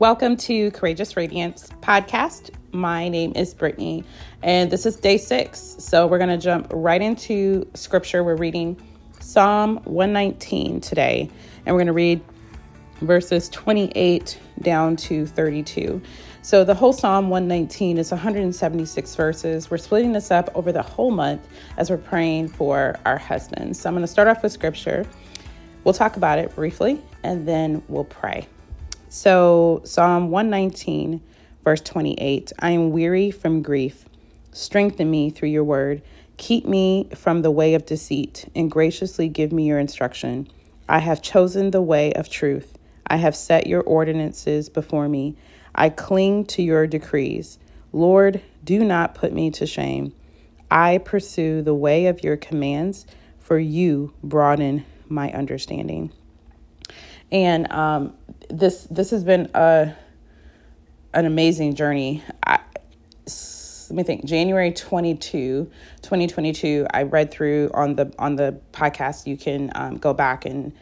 Welcome to Courageous Radiance podcast. My name is Brittany, and this is day six. So we're going to jump right into scripture. We're reading Psalm 119 today, and we're going to read verses 28 down to 32. So the whole Psalm 119 is 176 verses. We're splitting this up over the whole month as we're praying for our husbands. So I'm going to start off with scripture. We'll talk about it briefly, and then we'll pray. So, Psalm 119, verse 28 I am weary from grief. Strengthen me through your word. Keep me from the way of deceit, and graciously give me your instruction. I have chosen the way of truth. I have set your ordinances before me. I cling to your decrees. Lord, do not put me to shame. I pursue the way of your commands, for you broaden my understanding. And um, this this has been a an amazing journey. I, let me think. January 22, 2022, I read through on the on the podcast. You can um, go back and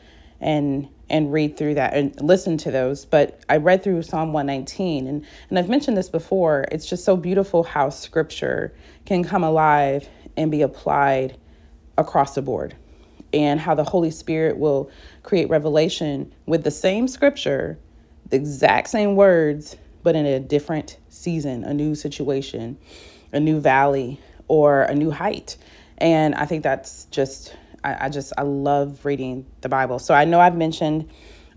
and and read through that and listen to those. But I read through Psalm 119 and and I've mentioned this before. It's just so beautiful how scripture can come alive and be applied across the board and how the Holy Spirit will create revelation with the same scripture, the exact same words, but in a different season, a new situation, a new valley, or a new height. And I think that's just, I, I just, I love reading the Bible. So I know I've mentioned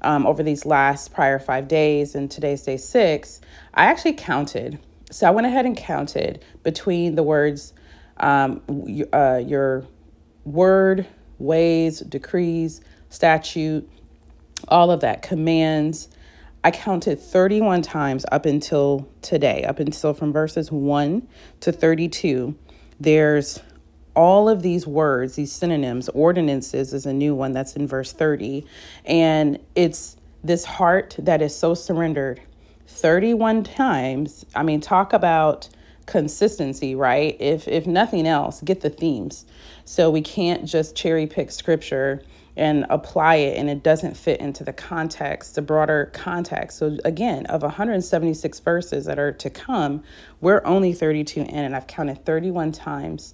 um, over these last prior five days, and today's day six, I actually counted. So I went ahead and counted between the words, um, uh, your word, ways, decrees, statute, all of that, commands. I counted 31 times up until today, up until from verses 1 to 32. There's all of these words, these synonyms, ordinances is a new one that's in verse 30. And it's this heart that is so surrendered 31 times. I mean, talk about consistency, right? If if nothing else, get the themes. So we can't just cherry pick scripture and apply it and it doesn't fit into the context, the broader context. So again, of 176 verses that are to come, we're only 32 in and I've counted 31 times.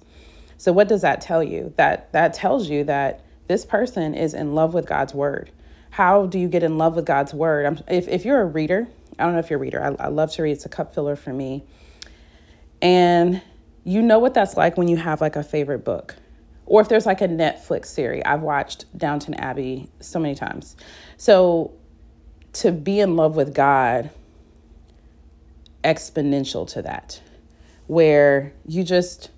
So what does that tell you? That that tells you that this person is in love with God's word. How do you get in love with God's word? I'm, if, if you're a reader, I don't know if you're a reader. I, I love to read. It's a cup filler for me. And you know what that's like when you have like a favorite book. Or if there's like a Netflix series. I've watched Downton Abbey so many times. So to be in love with God, exponential to that, where you just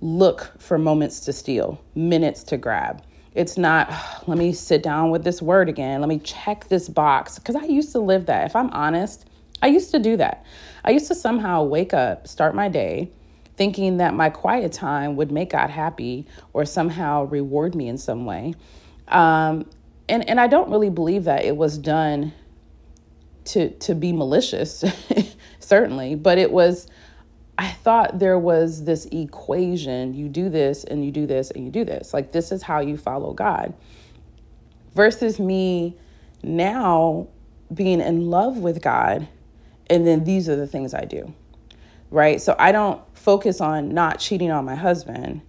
look for moments to steal, minutes to grab. It's not, let me sit down with this word again. Let me check this box. Because I used to live that. If I'm honest, I used to do that. I used to somehow wake up, start my day, thinking that my quiet time would make God happy or somehow reward me in some way. Um, and, and I don't really believe that it was done to, to be malicious, certainly, but it was, I thought there was this equation you do this and you do this and you do this. Like, this is how you follow God. Versus me now being in love with God and then these are the things I do. Right? So I don't focus on not cheating on my husband.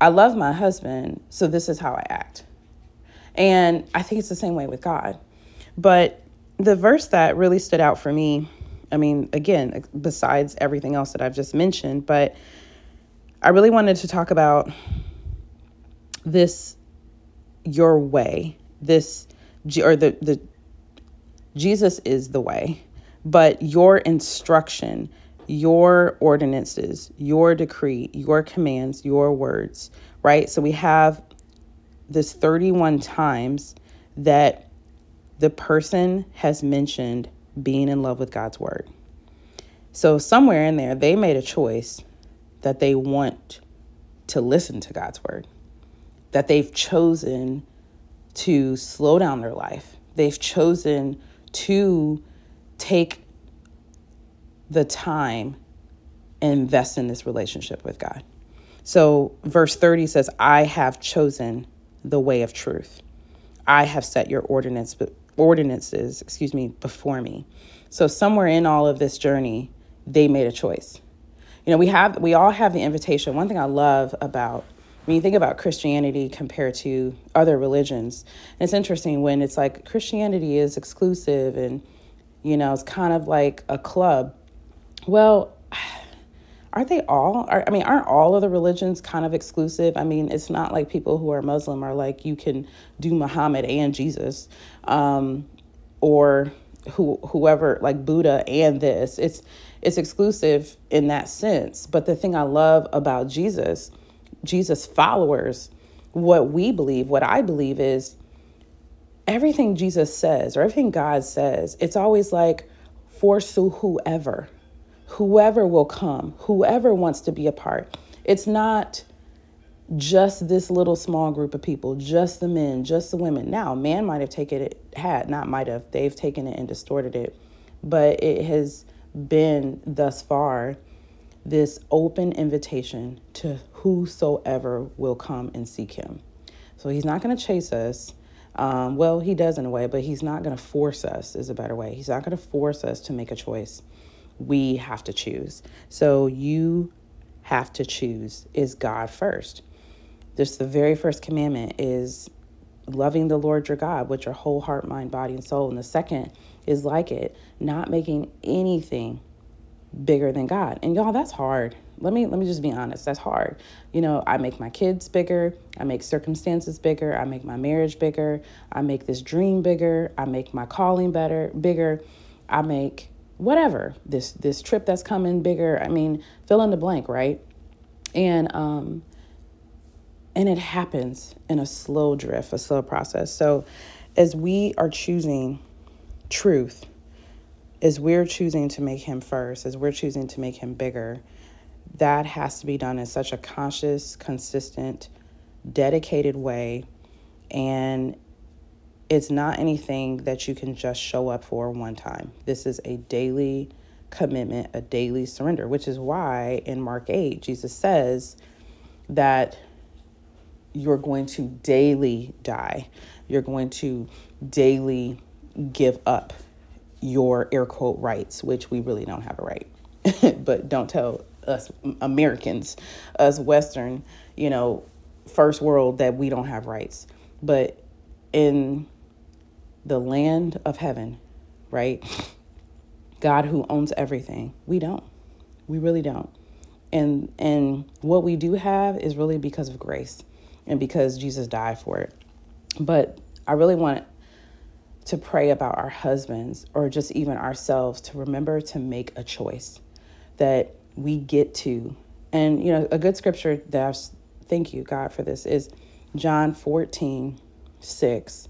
I love my husband, so this is how I act. And I think it's the same way with God. But the verse that really stood out for me, I mean, again, besides everything else that I've just mentioned, but I really wanted to talk about this your way, this or the the Jesus is the way but your instruction, your ordinances, your decree, your commands, your words, right? So we have this 31 times that the person has mentioned being in love with God's word. So somewhere in there, they made a choice that they want to listen to God's word, that they've chosen to slow down their life. They've chosen to take the time and invest in this relationship with God. So, verse 30 says, I have chosen the way of truth. I have set your ordinance ordinances, excuse me, before me. So somewhere in all of this journey, they made a choice. You know, we have we all have the invitation. One thing I love about when you think about Christianity compared to other religions, it's interesting when it's like Christianity is exclusive and you know, it's kind of like a club. Well, aren't they all? Are, I mean, aren't all of the religions kind of exclusive? I mean, it's not like people who are Muslim are like you can do Muhammad and Jesus, um, or who whoever like Buddha and this. It's it's exclusive in that sense. But the thing I love about Jesus, Jesus followers, what we believe, what I believe is everything Jesus says or everything God says, it's always like, forsue whoever, whoever will come, whoever wants to be a part. It's not just this little small group of people, just the men, just the women. Now, man might have taken it, had, not might have, they've taken it and distorted it, but it has been thus far this open invitation to whosoever will come and seek him. So he's not going to chase us. Um, well, he does in a way, but he's not going to force us, is a better way. He's not going to force us to make a choice. We have to choose. So you have to choose is God first. This the very first commandment is loving the Lord your God with your whole heart, mind, body, and soul. And the second is like it, not making anything bigger than God. And y'all, that's hard let me let me just be honest that's hard. You know i make my kids bigger i make circumstances bigger i make my marriage bigger i make this dream bigger i make my calling better bigger i make whatever this this trip that's coming bigger i mean fill in the blank right? And um and it happens in a slow drift a slow process. So as we are choosing truth as we're choosing to make him first as we're choosing to make him bigger that has to be done in such a conscious, consistent, dedicated way. And it's not anything that you can just show up for one time. This is a daily commitment, a daily surrender, which is why in Mark 8, Jesus says that you're going to daily die. You're going to daily give up your air quote rights, which we really don't have a right. but don't tell us Americans, us Western, you know, first world that we don't have rights. But in the land of heaven, right? God who owns everything, we don't. We really don't. And and what we do have is really because of grace and because Jesus died for it. But I really want to pray about our husbands or just even ourselves to remember to make a choice that we get to. And, you know, a good scripture that I thank you, God, for this is John 14, 6.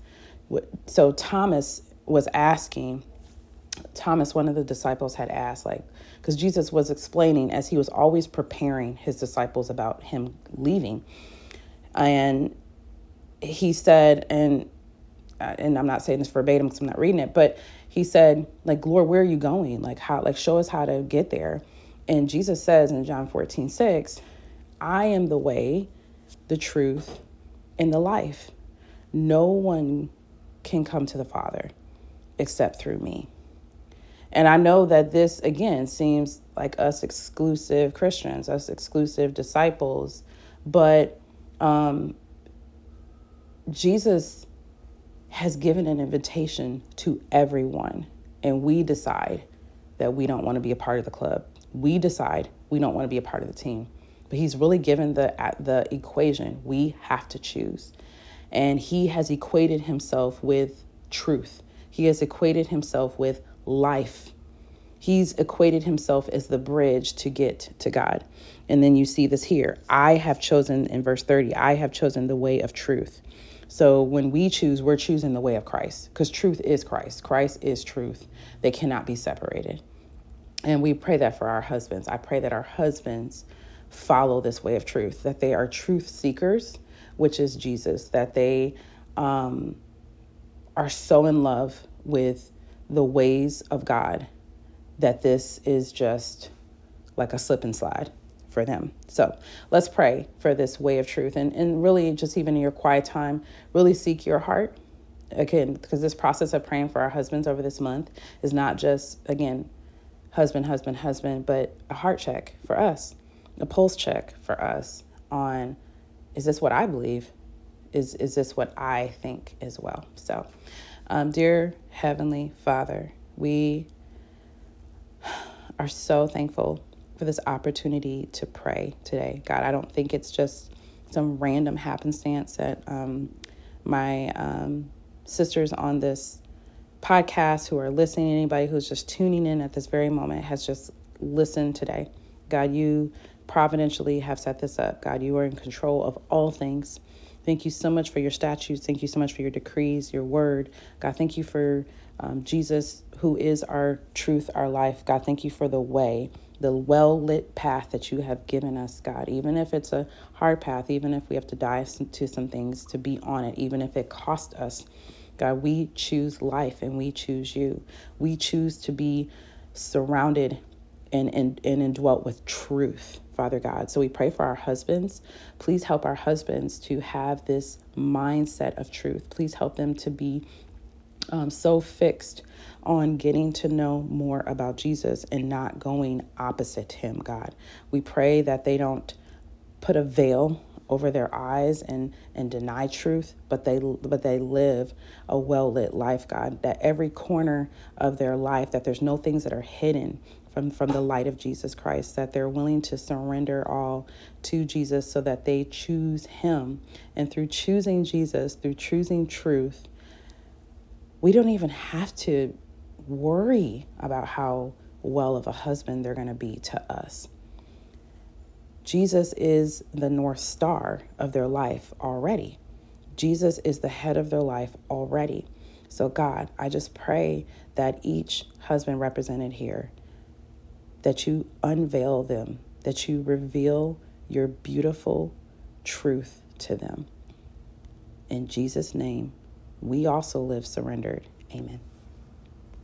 So Thomas was asking, Thomas, one of the disciples, had asked, like, because Jesus was explaining as he was always preparing his disciples about him leaving. And he said, and uh, and I'm not saying this verbatim because I'm not reading it, but he said, like, Lord, where are you going? Like, how, like, show us how to get there. And Jesus says in John 14, 6, I am the way, the truth, and the life. No one can come to the Father except through me. And I know that this, again, seems like us exclusive Christians, us exclusive disciples, but um, Jesus has given an invitation to everyone, and we decide that we don't want to be a part of the club we decide we don't want to be a part of the team. But he's really given the the equation. We have to choose. And he has equated himself with truth. He has equated himself with life. He's equated himself as the bridge to get to God. And then you see this here. I have chosen in verse 30, I have chosen the way of truth. So when we choose, we're choosing the way of Christ because truth is Christ. Christ is truth. They cannot be separated. And we pray that for our husbands. I pray that our husbands follow this way of truth, that they are truth seekers, which is Jesus, that they um, are so in love with the ways of God that this is just like a slip and slide for them. So let's pray for this way of truth and, and really just even in your quiet time, really seek your heart again, because this process of praying for our husbands over this month is not just, again, husband, husband, husband, but a heart check for us, a pulse check for us on is this what I believe? Is, is this what I think as well? So, um, dear Heavenly Father, we are so thankful for this opportunity to pray today. God, I don't think it's just some random happenstance that um, my um, sisters on this podcast who are listening, anybody who's just tuning in at this very moment has just listened today. God, you providentially have set this up. God, you are in control of all things. Thank you so much for your statutes. Thank you so much for your decrees, your word. God, thank you for um, Jesus, who is our truth, our life. God, thank you for the way, the well lit path that you have given us, God. Even if it's a hard path, even if we have to die to some things to be on it, even if it cost us, God, we choose life and we choose you. We choose to be surrounded and, and, and indwelt with truth, Father God. So we pray for our husbands. Please help our husbands to have this mindset of truth. Please help them to be um, so fixed on getting to know more about Jesus and not going opposite him, God. We pray that they don't put a veil over their eyes and and deny truth but they but they live a well-lit life god that every corner of their life that there's no things that are hidden from from the light of Jesus Christ that they're willing to surrender all to Jesus so that they choose him. And through choosing Jesus through choosing truth we don't even have to worry about how well of a husband they're going to be to us Jesus is the North Star of their life already. Jesus is the head of their life already. So, God, I just pray that each husband represented here, that you unveil them, that you reveal your beautiful truth to them. In Jesus' name, we also live surrendered. Amen.